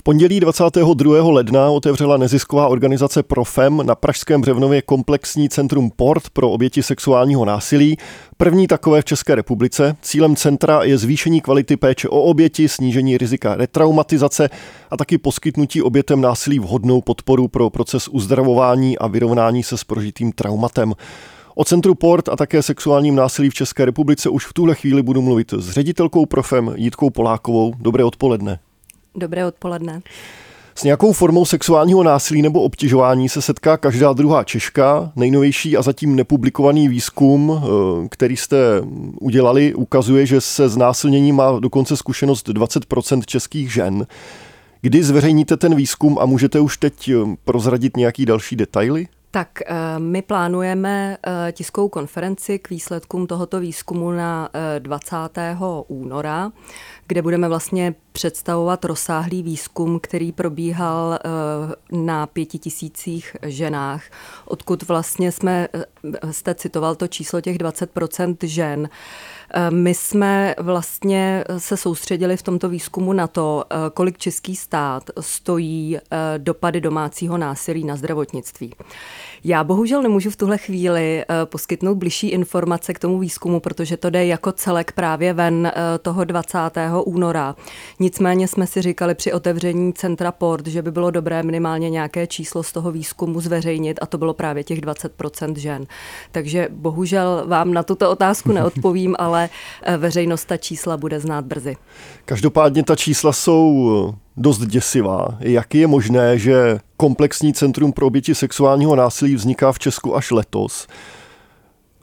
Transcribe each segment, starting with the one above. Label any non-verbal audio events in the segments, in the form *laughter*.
V pondělí 22. ledna otevřela nezisková organizace Profem na Pražském Břevnově komplexní centrum Port pro oběti sexuálního násilí. První takové v České republice. Cílem centra je zvýšení kvality péče o oběti, snížení rizika retraumatizace a taky poskytnutí obětem násilí vhodnou podporu pro proces uzdravování a vyrovnání se s prožitým traumatem. O Centru Port a také sexuálním násilí v České republice už v tuhle chvíli budu mluvit s ředitelkou Profem Jitkou Polákovou. Dobré odpoledne. Dobré odpoledne. S nějakou formou sexuálního násilí nebo obtěžování se setká každá druhá Češka. Nejnovější a zatím nepublikovaný výzkum, eh, který jste udělali, ukazuje, že se znásilnění má dokonce zkušenost 20% českých žen. Kdy zveřejníte ten výzkum a můžete už teď eh, prozradit nějaký další detaily? Tak eh, my plánujeme tiskovou konferenci k výsledkům tohoto výzkumu na 20. února kde budeme vlastně představovat rozsáhlý výzkum, který probíhal eh, na pěti tisících ženách, odkud vlastně jsme, eh, jste citoval to číslo těch 20% žen, Eh, my jsme vlastně se soustředili v tomto výzkumu na to, kolik český stát stojí dopady domácího násilí na zdravotnictví. Já bohužel nemůžu v tuhle chvíli poskytnout bližší informace k tomu výzkumu, protože to jde jako celek právě ven toho 20. února. Nicméně jsme si říkali při otevření centra Port, že by bylo dobré minimálně nějaké číslo z toho výzkumu zveřejnit a to bylo právě těch 20% žen. Takže bohužel vám na tuto otázku *laughs* neodpovím, ale eh, veřejnost ta čísla bude znát brzy. Každopádně ta čísla jsou eh, dost děsivá. Jak je možné, že komplexní centrum pro oběti sexuálního násilí vzniká v Česku až letos?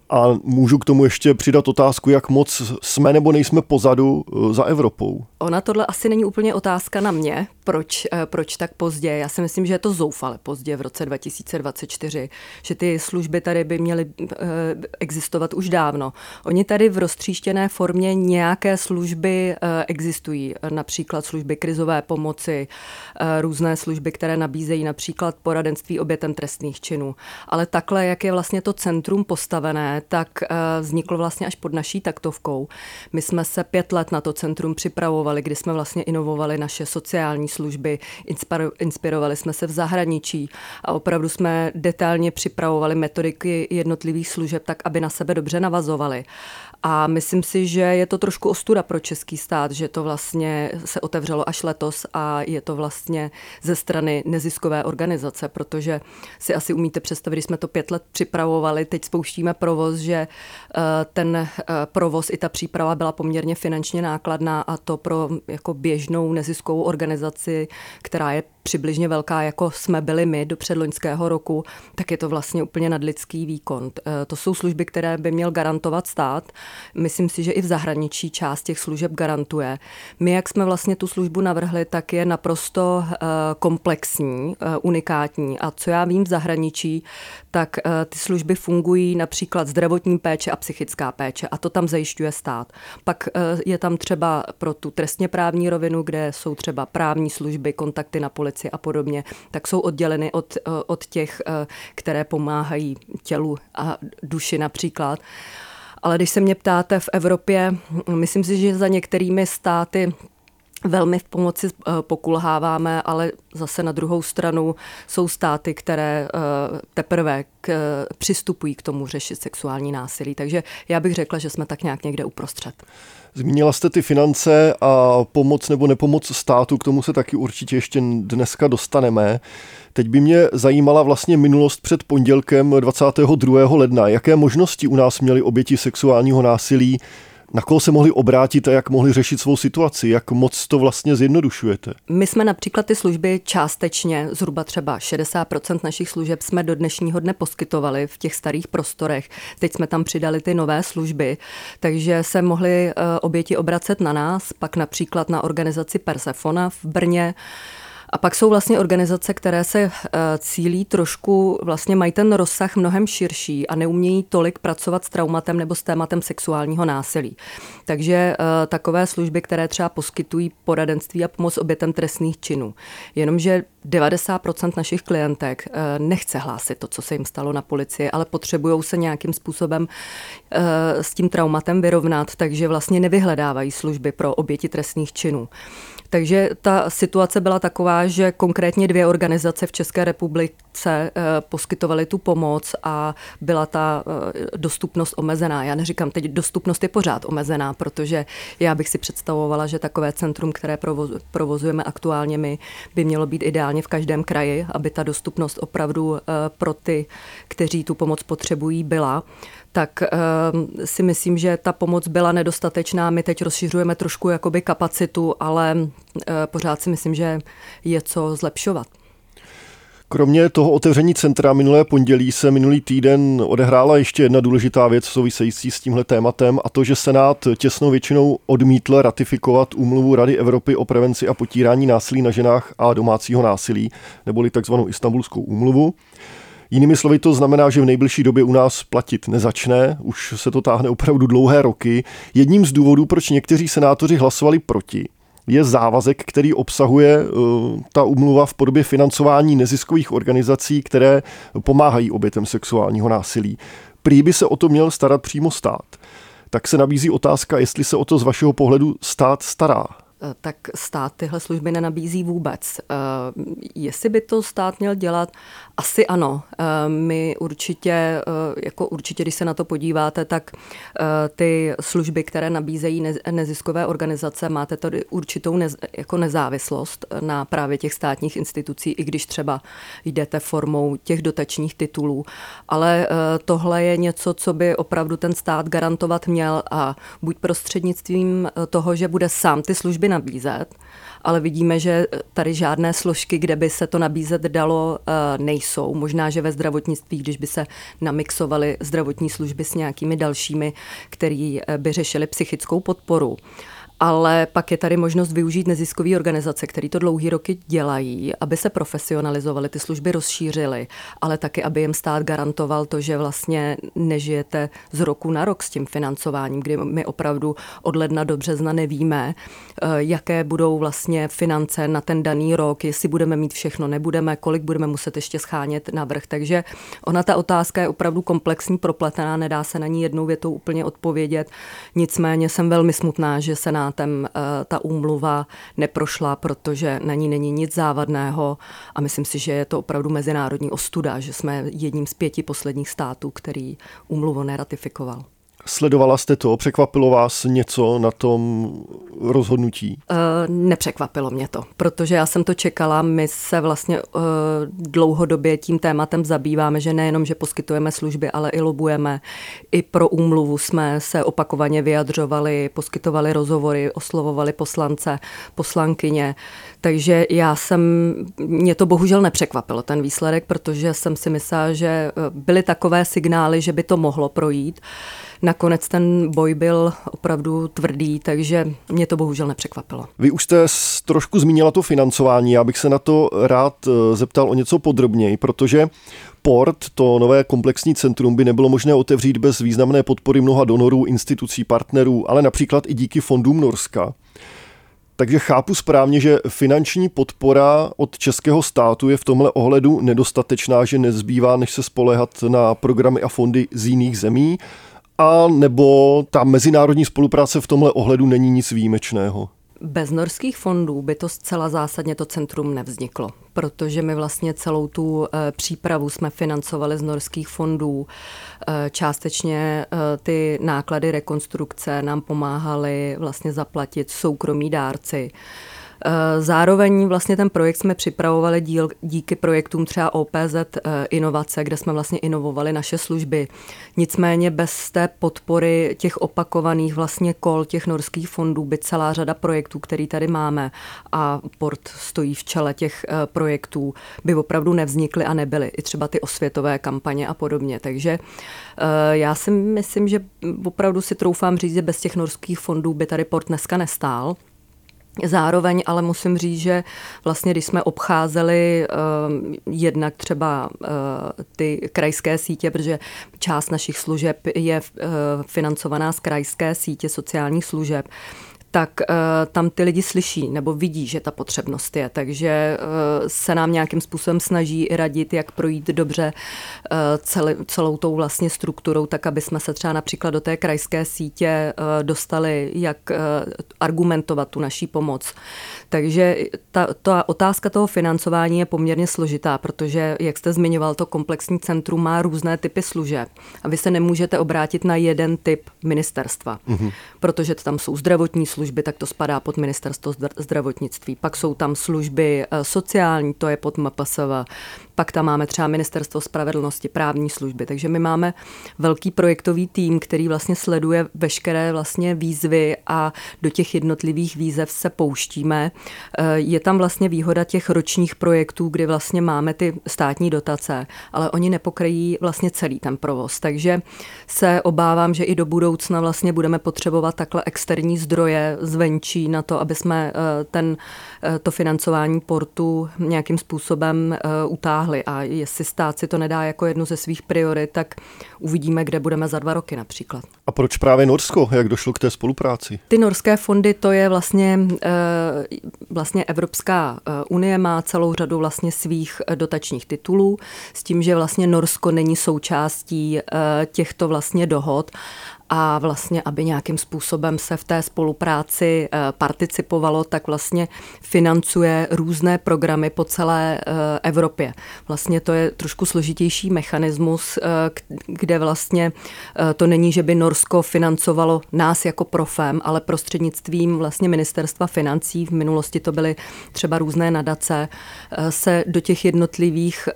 A můžu k tomu ještě přidat otázku, jak moc jsme nebo nejsme pozadu eh, za Evropou. Ona tohle asi není úplně otázka na mě, proč, eh, proč tak pozdě. Já si myslím, že je to zoufale pozdě v roce 2024, že ty služby tady by měly eh, existovat už dávno. Oni tady v roztříštěné formě nějaké služby existují, například služby krizové pomoci, různé služby, které nabízejí například poradenství obětem trestných činů. Ale takhle, jak je vlastně to centrum postavené, tak eh, vzniklo vlastně až pod naší taktovkou. My jsme se pět let na to centrum připravovali, kdy jsme vlastně inovovali naše sociální služby, inspirovali jsme se v zahraničí a opravdu jsme detailně připravovali metodiky jednotlivých služeb tak, aby na sebe dobře navazovali. A myslím si, že je to trošku ostuda pro český stát, že to vlastně se otevřelo až letos a je to vlastně ze strany neziskové organizace, protože si asi umíte představit, když jsme to pět let připravovali, teď spouštíme provoz, že eh, ten eh, provoz i ta příprava byla poměrně finančně nákladná a to pro jako běžnou neziskovou organizaci, která je přibližně velká, jako jsme byli my do předloňského roku, tak je to vlastně úplně nadlidský výkon. Eh, to jsou služby, které by měl garantovat stát. Myslím si, že i v zahraničí část těch služeb garantuje. My, jak jsme vlastně tu službu navrhli, tak je naprosto eh, komplexní, eh, unikátní. A co já vím v zahraničí, tak ty služby fungují například zdravotní péče a psychická péče a to tam zajišťuje stát. Pak je tam třeba pro tu trestně právní rovinu, kde jsou třeba právní služby, kontakty na policii, věci a podobně, tak jsou odděleny od, eh, od těch, eh, které pomáhají tělu a duši například. Ale když se mě ptáte v Evropě, myslím si, že za některými státy velmi v pomoci eh, pokulháváme, ale zase na druhou stranu jsou státy, které teprve k, přistupují k tomu řešit sexuální násilí. Takže já bych řekla, že jsme tak nějak někde uprostřed. Zmínila jste ty finance a pomoc nebo nepomoc státu, k tomu se taky určitě ještě dneska dostaneme. Teď by mě zajímala vlastně minulost před pondělkem 22. ledna. Jaké možnosti u nás měly oběti sexuálního násilí na koho se mohli obrátit a jak mohli řešit svou situaci? Jak moc to vlastně zjednodušujete? My jsme například ty služby částečně, zhruba třeba 60% našich služeb jsme do dnešního dne poskytovali v těch starých prostorech. Teď jsme tam přidali ty nové služby, takže se mohli eh, oběti obracet na nás, pak například na organizaci Persefona v Brně, a pak jsou vlastně organizace, které se eh, cílí trošku, vlastně mají ten rozsah mnohem širší a neumějí tolik pracovat s traumatem nebo s tématem sexuálního násilí. Takže eh, takové služby, které třeba poskytují poradenství a pomoc obětem trestných činů. Jenomže 90% našich klientek eh, nechce hlásit to, co se jim stalo na policii, ale potřebují se nějakým způsobem s tím traumatem vyrovnat, takže vlastně nevyhledávají služby pro oběti trestných činů. Takže ta situace byla taková, že konkrétně dvě organizace v České republice poskytovaly tu pomoc a byla ta dostupnost omezená. Já neříkám, teď dostupnost je pořád omezená, protože já bych si představovala, že takové centrum, které provozujeme aktuálně my, by mělo být ideálně v každém kraji, aby ta dostupnost opravdu pro ty, kteří tu pomoc potřebují, byla tak uh, si myslím, že ta pomoc byla nedostatečná. My teď rozšiřujeme trošku jakoby kapacitu, ale uh, pořád si myslím, že je co zlepšovat. Kromě toho otevření centra minulé pondělí se minulý týden odehrála ještě jedna důležitá věc související s tímhle tématem a to, že Senát těsnou většinou odmítl ratifikovat úmluvu Rady Evropy o prevenci a potírání násilí na ženách a domácího násilí, neboli takzvanou Istanbulskou úmluvu. Jinými slovy to znamená, že v nejbližší době u nás platit nezačne, už se to táhne opravdu dlouhé roky. Jedním z důvodů, proč někteří senátoři hlasovali proti, je závazek, který obsahuje uh, ta umluva v podobě financování neziskových organizací, které pomáhají obětem sexuálního násilí. Prý by se o to měl starat přímo stát. Tak se nabízí otázka, jestli se o to z vašeho pohledu stát stará. Eh, tak stát tyhle služby nenabízí vůbec. Eh, jestli by to stát měl dělat, asi ano. Eh, my určitě, jako určitě, když se na to podíváte, tak ty služby, které nabízejí neziskové organizace, máte tady určitou nez, jako nezávislost na právě těch státních institucí, i když třeba jdete formou těch dotačních titulů. Ale tohle je něco, co by opravdu ten stát garantovat měl a buď prostřednictvím toho, že bude sám ty služby služby nabízet, ale vidíme, že tady žádné složky, kde by se to nabízet dalo, eh, nejsou. Možná, že ve zdravotnictví, když by se namixovaly zdravotní služby s nějakými dalšími, který eh, by řešili psychickou podporu ale pak je tady možnost využít neziskové organizace, které to dlouhý roky dělají, aby se profesionalizovaly, ty služby rozšířily, ale taky, aby jim stát garantoval to, že vlastně nežijete z roku na rok s tím financováním, kdy my opravdu od ledna do března nevíme, eh, jaké budou vlastně finance na ten daný rok, jestli budeme mít všechno, nebudeme, kolik budeme muset ještě schánět na vrch. Takže ona ta otázka je opravdu komplexní, propletená, nedá se na ní jednou větou úplně odpovědět. Nicméně jsem velmi smutná, že se nám Senátem eh, ta úmluva neprošla, protože na ní není nic závadného a myslím si, že je to opravdu mezinárodní ostuda, že jsme jedním z pěti posledních států, který úmluvu neratifikoval. Sledovala jste to? Překvapilo vás něco na tom rozhodnutí? Uh, nepřekvapilo mě to, protože já jsem to čekala. My se vlastně uh, dlouhodobě tím tématem zabýváme, že nejenom, že poskytujeme služby, ale i lobujeme. I pro úmluvu jsme se opakovaně vyjadřovali, poskytovali rozhovory, oslovovali poslance, poslankyně. Takže já jsem, mě to bohužel nepřekvapilo, ten výsledek, protože jsem si myslela, že byly takové signály, že by to mohlo projít. Nakonec ten boj byl opravdu tvrdý, takže mě to bohužel nepřekvapilo. Vy už jste trošku zmínila to financování, já bych se na to rád eh, zeptal o něco podrobněji, protože Port, to nové komplexní centrum, by nebylo možné otevřít bez významné podpory mnoha donorů, institucí, partnerů, ale například i díky fondům Norska. Takže chápu správně, že finanční podpora od českého státu je v tomhle ohledu nedostatečná, že nezbývá, než se spolehat na programy a fondy z jiných zemí a nebo ta mezinárodní spolupráce v tomhle ohledu není nic výjimečného? Bez norských fondů by to zcela zásadně to centrum nevzniklo, protože my vlastně celou tu e, přípravu jsme financovali z norských fondů. E, částečně e, ty náklady rekonstrukce nám pomáhali vlastně zaplatit soukromí dárci. Eh, zároveň vlastně ten projekt jsme připravovali díl, díky projektům třeba OPZ eh, Inovace, kde jsme vlastně inovovali naše služby. Nicméně bez té podpory těch opakovaných vlastně kol těch norských fondů by celá řada projektů, který tady máme a Port stojí v čele těch eh, projektů, by opravdu nevznikly a nebyly. I třeba ty osvětové kampaně a podobně. Takže já si myslím, že opravdu si troufám říct, že bez těch norských fondů by tady Port dneska nestál. Zároveň ale musím říct, že vlastně když jsme obcházeli uh, jednak třeba uh, ty krajské sítě, protože část našich služeb je uh, financovaná z krajské sítě sociálních služeb, tak tam ty lidi slyší nebo vidí, že ta potřebnost je. Takže se nám nějakým způsobem snaží i radit, jak projít dobře celý, celou tou vlastně strukturou, tak aby jsme se třeba například do té krajské sítě dostali, jak argumentovat tu naší pomoc. Takže ta, ta otázka toho financování je poměrně složitá, protože, jak jste zmiňoval, to komplexní centrum má různé typy služeb a vy se nemůžete obrátit na jeden typ ministerstva, mm-hmm. protože tam jsou zdravotní služby, tak to spadá pod ministerstvo zdravotnictví. Pak jsou tam služby eh, sociální, to je pod MPSV. Pak tam máme třeba ministerstvo spravedlnosti, právní služby. Takže my máme velký projektový tým, který vlastně sleduje veškeré vlastně výzvy a do těch jednotlivých výzev se pouštíme. Eh, je tam vlastně výhoda těch ročních projektů, kdy vlastně máme ty státní dotace, ale oni nepokryjí vlastně celý ten provoz. Takže se obávám, že i do budoucna vlastně budeme potřebovat takhle externí zdroje zvenčí na to, aby jsme eh, ten, eh, to financování portu nějakým způsobem utáhli. A jestli stát si to nedá jako jednu ze svých priorit, tak uvidíme, kde budeme za dva roky například. A proč právě Norsko? Jak došlo k té spolupráci? Ty norské fondy, to je vlastně, vlastně Evropská unie má celou řadu vlastně svých dotačních titulů s tím, že vlastně Norsko není součástí těchto vlastně dohod a vlastně, aby nějakým způsobem se v té spolupráci eh, participovalo, tak vlastně financuje různé programy po celé eh, Evropě. Vlastně to je trošku složitější mechanismus, eh, kde vlastně to není, že by Norsko financovalo nás jako profem, ale prostřednictvím vlastně ministerstva financí, v minulosti to byly třeba různé nadace, se do těch jednotlivých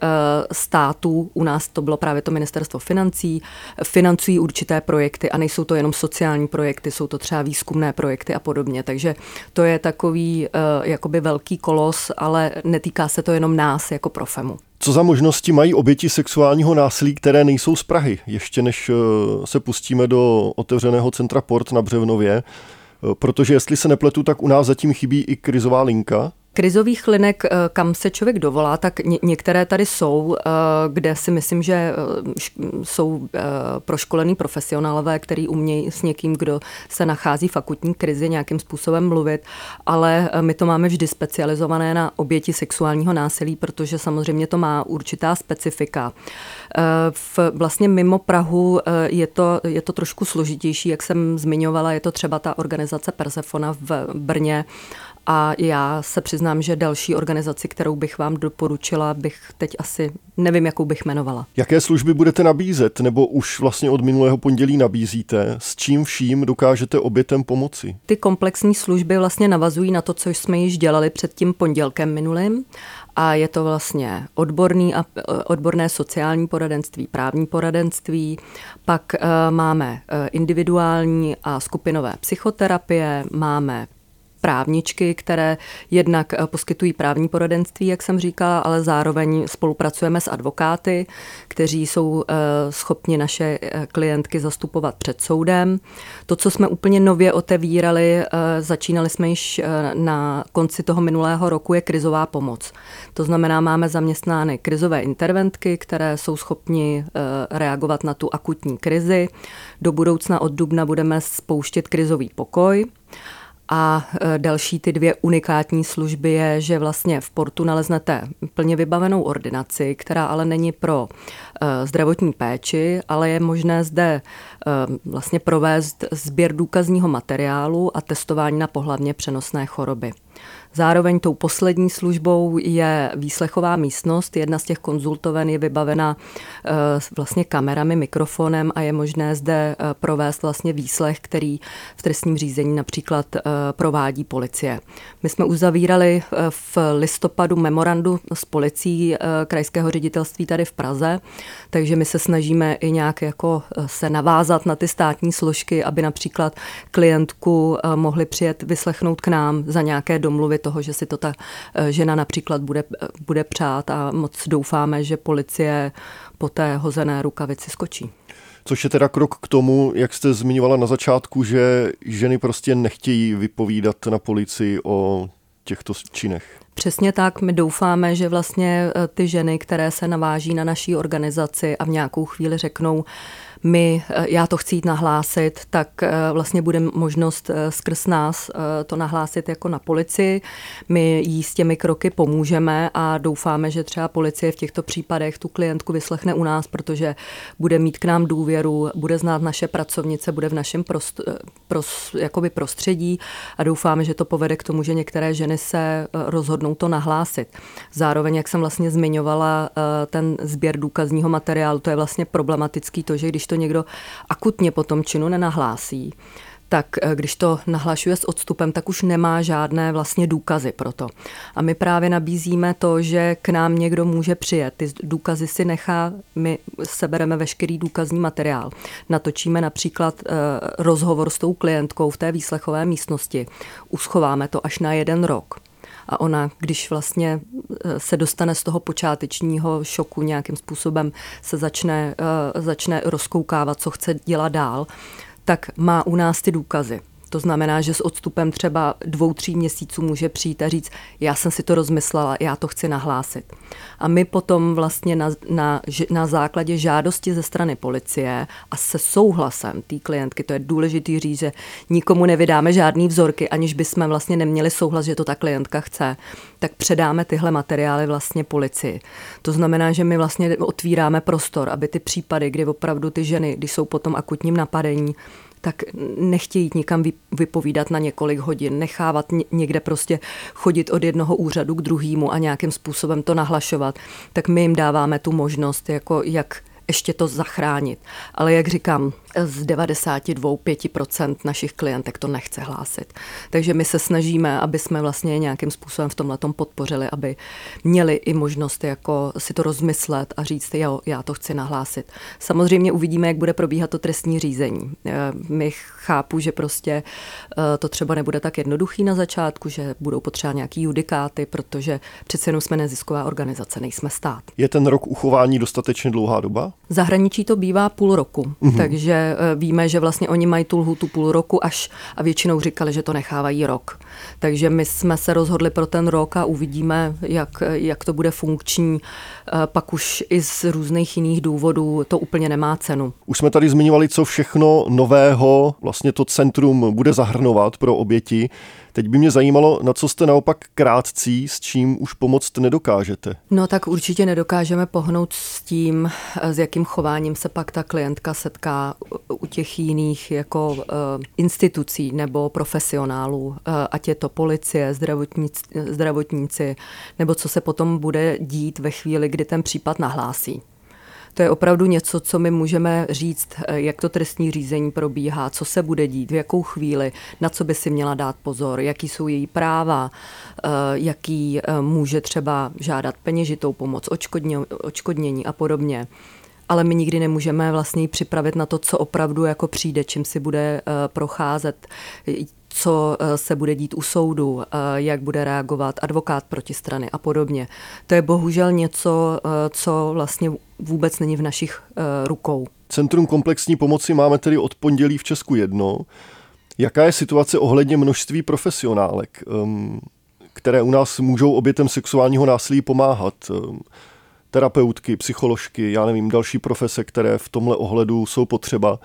států, u nás to bylo právě to ministerstvo financí, financují určité projekty a nejsou to jenom sociální projekty, jsou to třeba výzkumné projekty a podobně. Takže to je takový uh, jakoby velký kolos, ale netýká se to jenom nás jako profemu. Co za možnosti mají oběti sexuálního násilí, které nejsou z Prahy? Ještě než eh, se pustíme do otevřeného centra Port na Břevnově, eh, protože jestli se nepletu, tak u nás zatím chybí i krizová linka. Krizových linek, eh, kam se člověk dovolá, tak některé tady jsou, eh, kde si myslím, že eh, jsou proškolení profesionálové, který umějí s někým, kdo se nachází v akutní krizi, nějakým způsobem mluvit, ale my to máme vždy specializované na oběti sexuálního násilí, protože samozřejmě to má určitá specifika. V, vlastně mimo Prahu je to, je to trošku složitější, jak jsem zmiňovala, je to třeba ta organizace Persefona v Brně, a já se přiznám, že další organizaci, kterou bych vám doporučila, bych teď asi nevím, jakou bych jmenovala. Jaké služby budete nabízet, nebo už vlastně od minulého pondělí nabízíte? S čím vším dokážete obětem pomoci? Ty komplexní služby vlastně navazují na to, co jsme již dělali před tím pondělkem minulým a je to vlastně odborný a, odborné sociální poradenství, právní poradenství, pak uh, máme uh, individuální a skupinové psychoterapie, máme právničky, které jednak eh, poskytují právní poradenství, jak jsem říkala, ale zároveň spolupracujeme s advokáty, kteří jsou eh, schopni naše eh, klientky zastupovat před soudem. To, co jsme úplně nově otevírali, začínali jsme již na konci toho minulého roku, je krizová pomoc. To znamená, máme zaměstnány krizové interventky, které jsou schopni reagovat na tu akutní krizi. Do budoucna od dubna budeme spouštět krizový pokoj. A e, další ty dvě unikátní služby je, že vlastně v portu naleznete plně vybavenou ordinaci, která ale není pro e, zdravotní péči, ale je možné zde e, vlastně provést sběr důkazního materiálu a testování na pohlavně přenosné choroby. Zároveň tou poslední službou je výslechová místnost. Jedna z těch konzultoven je vybavena eh, vlastně kamerami, mikrofonem a je možné zde eh, provést vlastně výslech, který v trestním řízení například eh, provádí policie. My jsme uzavírali v listopadu memorandu s policií krajského ředitelství tady v Praze, takže my se snažíme i nějak jako se navázat na ty státní složky, aby například klientku mohli přijet vyslechnout k nám za nějaké domluvy toho, že si to ta eh, žena například bude, eh, bude přát a moc doufáme, že policie po té hozené rukavici skočí. Což je teda krok k tomu, jak jste zmiňovala na začátku, že ženy prostě nechtějí vypovídat na policii o těchto činech. Přesně tak, my doufáme, že vlastně eh, ty ženy, které se naváží na naší organizaci a v nějakou chvíli řeknou, my, já to chci jít nahlásit, tak vlastně bude možnost skrz nás to nahlásit jako na policii. My jí s těmi kroky pomůžeme a doufáme, že třeba policie v těchto případech tu klientku vyslechne u nás, protože bude mít k nám důvěru, bude znát naše pracovnice, bude v našem prost, pros, jakoby prostředí a doufáme, že to povede k tomu, že některé ženy se rozhodnou to nahlásit. Zároveň, jak jsem vlastně zmiňovala, ten sběr důkazního materiálu, to je vlastně problematický to, že když to někdo akutně po tom činu nenahlásí, tak eh, když to nahlašuje s odstupem, tak už nemá žádné vlastně důkazy pro to. A my právě nabízíme to, že k nám někdo může přijet. Ty důkazy si nechá, my sebereme veškerý důkazní materiál. Natočíme například eh, rozhovor s tou klientkou v té výslechové místnosti. Uschováme to až na jeden rok a ona, když vlastně eh, se dostane z toho počátečního šoku nějakým způsobem, se začne, začne rozkoukávat, co chce dělat dál, tak má u nás ty důkazy. To znamená, že s odstupem třeba dvou, tří měsíců může přijít a říct, já jsem si to rozmyslela, já to chci nahlásit. A my potom vlastně na, na, na základě žádosti ze strany policie a se souhlasem té klientky, to je důležitý říct, že nikomu nevydáme žádný vzorky, aniž bychom vlastně neměli souhlas, že to ta klientka chce, tak předáme tyhle materiály vlastně policii. To znamená, že my vlastně otvíráme prostor, aby ty případy, kdy opravdu ty ženy, když jsou potom akutním napadení, tak nechtějí nikam vypovídat na několik hodin, nechávat někde prostě chodit od jednoho úřadu k druhému a nějakým způsobem to nahlašovat, tak my jim dáváme tu možnost, jako jak ještě to zachránit. Ale jak říkám, z 92-5% našich klientek to nechce hlásit. Takže my se snažíme, aby jsme vlastně nějakým způsobem v tomhle podpořili, aby měli i možnost jako si to rozmyslet a říct, jo, já to chci nahlásit. Samozřejmě uvidíme, jak bude probíhat to trestní řízení. Eh, my chápu, že prostě eh, to třeba nebude tak jednoduchý na začátku, že budou potřeba nějaký judikáty, protože přece jenom jsme nezisková organizace, nejsme stát. Je ten rok uchování dostatečně dlouhá doba? Zahraničí to bývá půl roku, mm-hmm. takže Eh, víme, že vlastně oni mají tu lhutu půl roku až a většinou říkali, že to nechávají rok. Takže my jsme se rozhodli pro ten rok a uvidíme, jak, jak to bude funkční. Eh, pak už i z různých jiných důvodů to úplně nemá cenu. Už jsme tady zmiňovali, co všechno nového vlastně to centrum bude zahrnovat pro oběti. Teď by mě zajímalo, na co jste naopak krátcí, s čím už pomoct nedokážete. No tak určitě nedokážeme pohnout s tím, s jakým chováním se pak ta klientka setká u těch jiných jako uh, institucí nebo profesionálů, uh, ať je to policie, zdravotníci, zdravotníci, nebo co se potom bude dít ve chvíli, kdy ten případ nahlásí. To je opravdu něco, co my můžeme říct, eh, jak to trestní řízení probíhá, co se bude dít, v jakou chvíli, na co by si měla dát pozor, jaký jsou její práva, eh, jaký eh, může třeba žádat peněžitou pomoc, očkodnění a podobně. Ale my nikdy nemůžeme vlastně připravit na to, co opravdu jako přijde, čím si bude procházet, co eh, se bude dít u soudu, eh, jak bude reagovat advokát proti strany a podobně. To je bohužel něco, eh, co vlastně vůbec není v našich rukou. Centrum komplexní pomoci máme tedy od pondělí v Česku jedno. Jaká je situace ohledně množství profesionálek, ehm, které u nás můžou obětem sexuálního násilí pomáhat? Ehm, terapeutky, psycholožky, já nevím, další profese, které v tomhle ohledu jsou potřeba.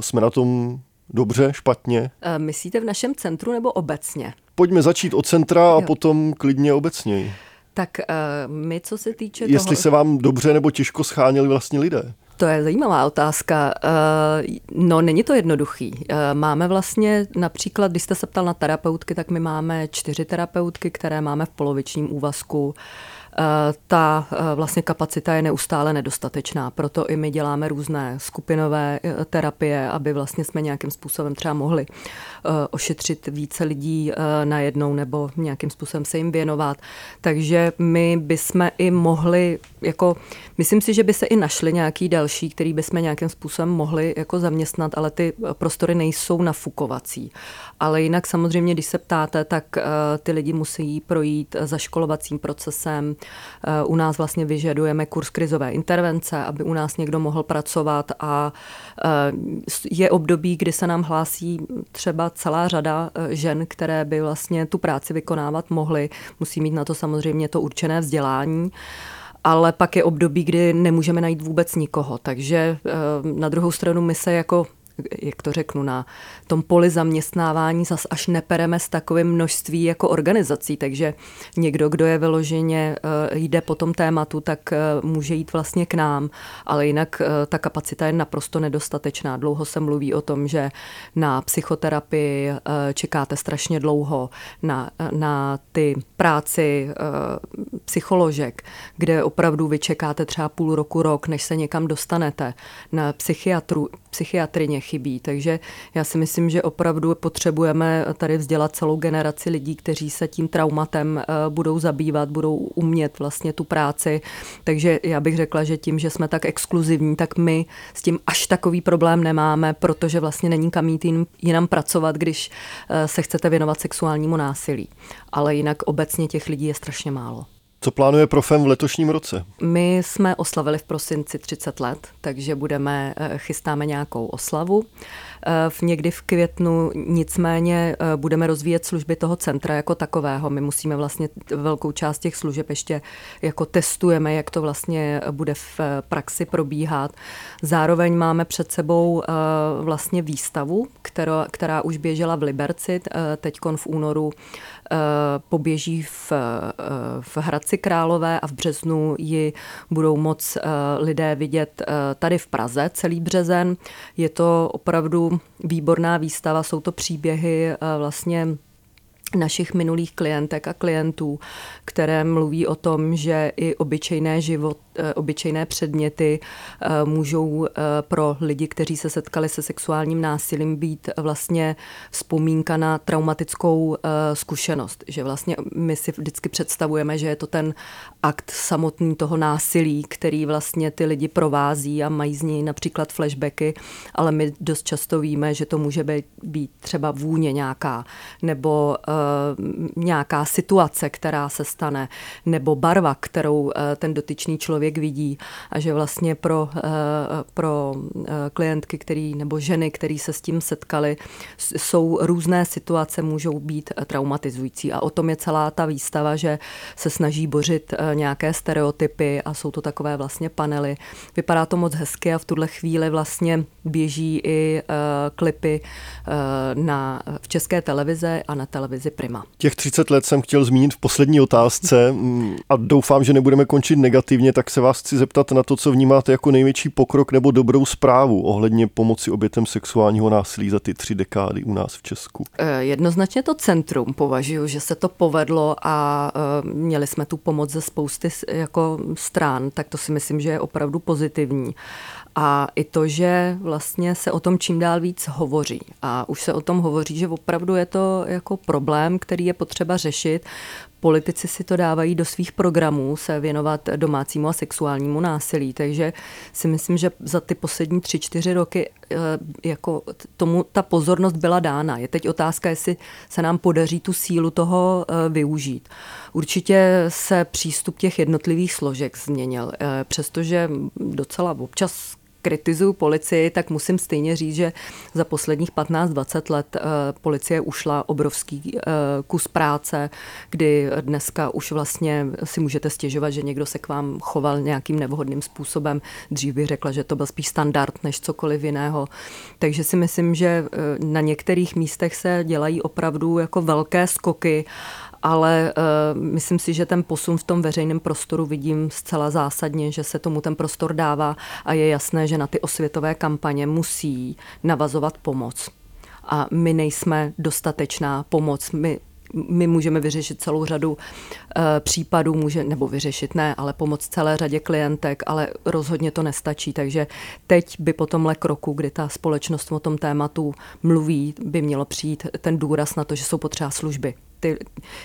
Jsme na tom Dobře, špatně? Eh, myslíte v našem centru nebo obecně? Pojďme začít od centra a potom klidně obecněji. Tak uh, my, co se týče Jestli toho... se vám dobře nebo těžko scháněli vlastně lidé? To je zajímavá otázka. Uh, no, není to jednoduchý. Máme vlastně například, když jste se ptal na terapeutky, tak my máme čtyři terapeutky, které máme v polovičním úvazku. Eh, ta eh, vlastně kapacita je neustále nedostatečná. Proto i my děláme různé skupinové eh, terapie, aby vlastně jsme nějakým způsobem třeba mohli ošetřit více lidí najednou nebo nějakým způsobem se jim věnovat. Takže my bychom i mohli, jako, myslím si, že by se i našli nějaký další, který bychom nějakým způsobem mohli jako zaměstnat, ale ty prostory nejsou nafukovací. Ale jinak samozřejmě, když se ptáte, tak ty lidi musí projít zaškolovacím procesem, u nás vlastně vyžadujeme kurz krizové intervence, aby u nás někdo mohl pracovat a eh, je období, kdy se nám hlásí třeba celá řada eh, žen, které by vlastně tu práci vykonávat mohly. Musí mít na to samozřejmě to určené vzdělání ale pak je období, kdy nemůžeme najít vůbec nikoho. Takže na druhou stranu my se jako jak to řeknu, na tom poli zaměstnávání zas až nepereme s takovým množství jako organizací, takže někdo, kdo je vyloženě, eh, jde po tom tématu, tak eh, může jít vlastně k nám, ale jinak eh, ta kapacita je naprosto nedostatečná. Dlouho se mluví o tom, že na psychoterapii čekáte strašně dlouho, na, na ty práci psycholožek, kde opravdu vy čekáte třeba půl roku, rok, než se někam dostanete, na psychiatru, psychiatrině chybí. Takže já si myslím, že opravdu potřebujeme tady vzdělat celou generaci lidí, kteří se tím traumatem eh, budou zabývat, budou umět vlastně tu práci. Takže já bych řekla, že tím, že jsme tak exkluzivní, tak my s tím až takový problém nemáme, protože vlastně není kam jít jinam pracovat, když eh, se chcete věnovat sexuálnímu násilí. Ale jinak obecně těch lidí je strašně málo. Co plánuje Profem v letošním roce? My jsme oslavili v prosinci 30 let, takže budeme, eh, chystáme nějakou oslavu. Eh, v někdy v květnu nicméně eh, budeme rozvíjet služby toho centra jako takového. My musíme vlastně velkou část těch služeb ještě jako testujeme, jak to vlastně bude v praxi probíhat. Zároveň máme před sebou vlastně výstavu, která, která už běžela v Liberci, teď v únoru poběží v, v Hradci Králové a v březnu ji budou moc eh, lidé vidět eh, tady v Praze celý březen. Je to opravdu výborná výstava, jsou to příběhy eh, vlastně našich minulých klientek a klientů, které mluví o tom, že i obyčejné život, eh, obyčejné předměty eh, můžou eh, pro lidi, kteří se setkali se sexuálním násilím, být vlastně vzpomínka na traumatickou zkušenost. Že vlastně my si vždycky představujeme, že je to ten akt samotný toho násilí, který vlastně ty lidi provází a mají z něj například flashbacky, ale my dost často víme, že to může být, třeba vůně nějaká, nebo nějaká situace, která se stane, nebo barva, kterou uh, ten dotyčný člověk vidí a že vlastně pro, uh, pro klientky, který, nebo ženy, který se s tím setkali, jsou různé situace, můžou být traumatizující a o tom je celá ta výstava, že se snaží bořit nějaké stereotypy a jsou to takové vlastně panely. Vypadá to moc hezky a v tuhle chvíli vlastně běží i uh, klipy uh, na, v české televize a na televizi Prima. Těch 30 let jsem chtěl zmínit v poslední otázce mm, a doufám, že nebudeme končit negativně, tak se vás chci zeptat na to, co vnímáte jako největší pokrok nebo dobrou zprávu ohledně pomoci obětem sexuálního násilí za ty tři dekády u nás v Česku. Eh, jednoznačně to centrum považuji, že se to povedlo a měli jsme tu pomoc ze spousty jako stran, tak to si myslím, že je opravdu pozitivní. A i to, že vlastně se o tom čím dál víc hovoří. A už se o tom hovoří, že opravdu je to jako problém, který je potřeba řešit. Politici si to dávají do svých programů se věnovat domácímu a sexuálnímu násilí, takže si myslím, že za ty poslední tři, čtyři roky eh, jako tomu ta pozornost byla dána. Je teď otázka, jestli se nám podaří tu sílu toho eh, využít. Určitě se přístup těch jednotlivých složek změnil, eh, přestože docela občas kritizuju policii, tak musím stejně říct, že za posledních 15-20 let eh, policie ušla obrovský eh, kus práce, kdy dneska už vlastně si můžete stěžovat, že někdo se k vám choval nějakým nevhodným způsobem. Dřív bych řekla, že to byl spíš standard než cokoliv jiného. Takže si myslím, že eh, na některých místech se dělají opravdu jako velké skoky ale uh, myslím si, že ten posun v tom veřejném prostoru vidím zcela zásadně, že se tomu ten prostor dává a je jasné, že na ty osvětové kampaně musí navazovat pomoc. A my nejsme dostatečná pomoc. My my můžeme vyřešit celou řadu uh, případů, může, nebo vyřešit ne, ale pomoct celé řadě klientek, ale rozhodně to nestačí. Takže teď by po tomhle kroku, kdy ta společnost o tom tématu mluví, by mělo přijít ten důraz na to, že jsou potřeba služby ty,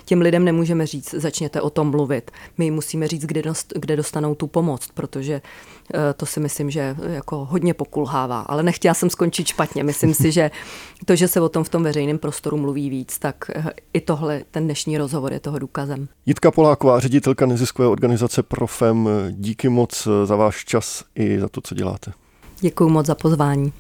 těm lidem nemůžeme říct, začněte o tom mluvit. My jim musíme říct, kde, dost, kde dostanou tu pomoc, protože uh, to si myslím, že jako hodně pokulhává. Ale nechtěla jsem skončit špatně. Myslím si, že to, že se o tom v tom veřejném prostoru mluví víc, tak uh, i tohle, ten dnešní rozhovor je toho důkazem. Jitka Poláková, ředitelka neziskové organizace Profem, díky moc za váš čas i za to, co děláte. Děkuji moc za pozvání.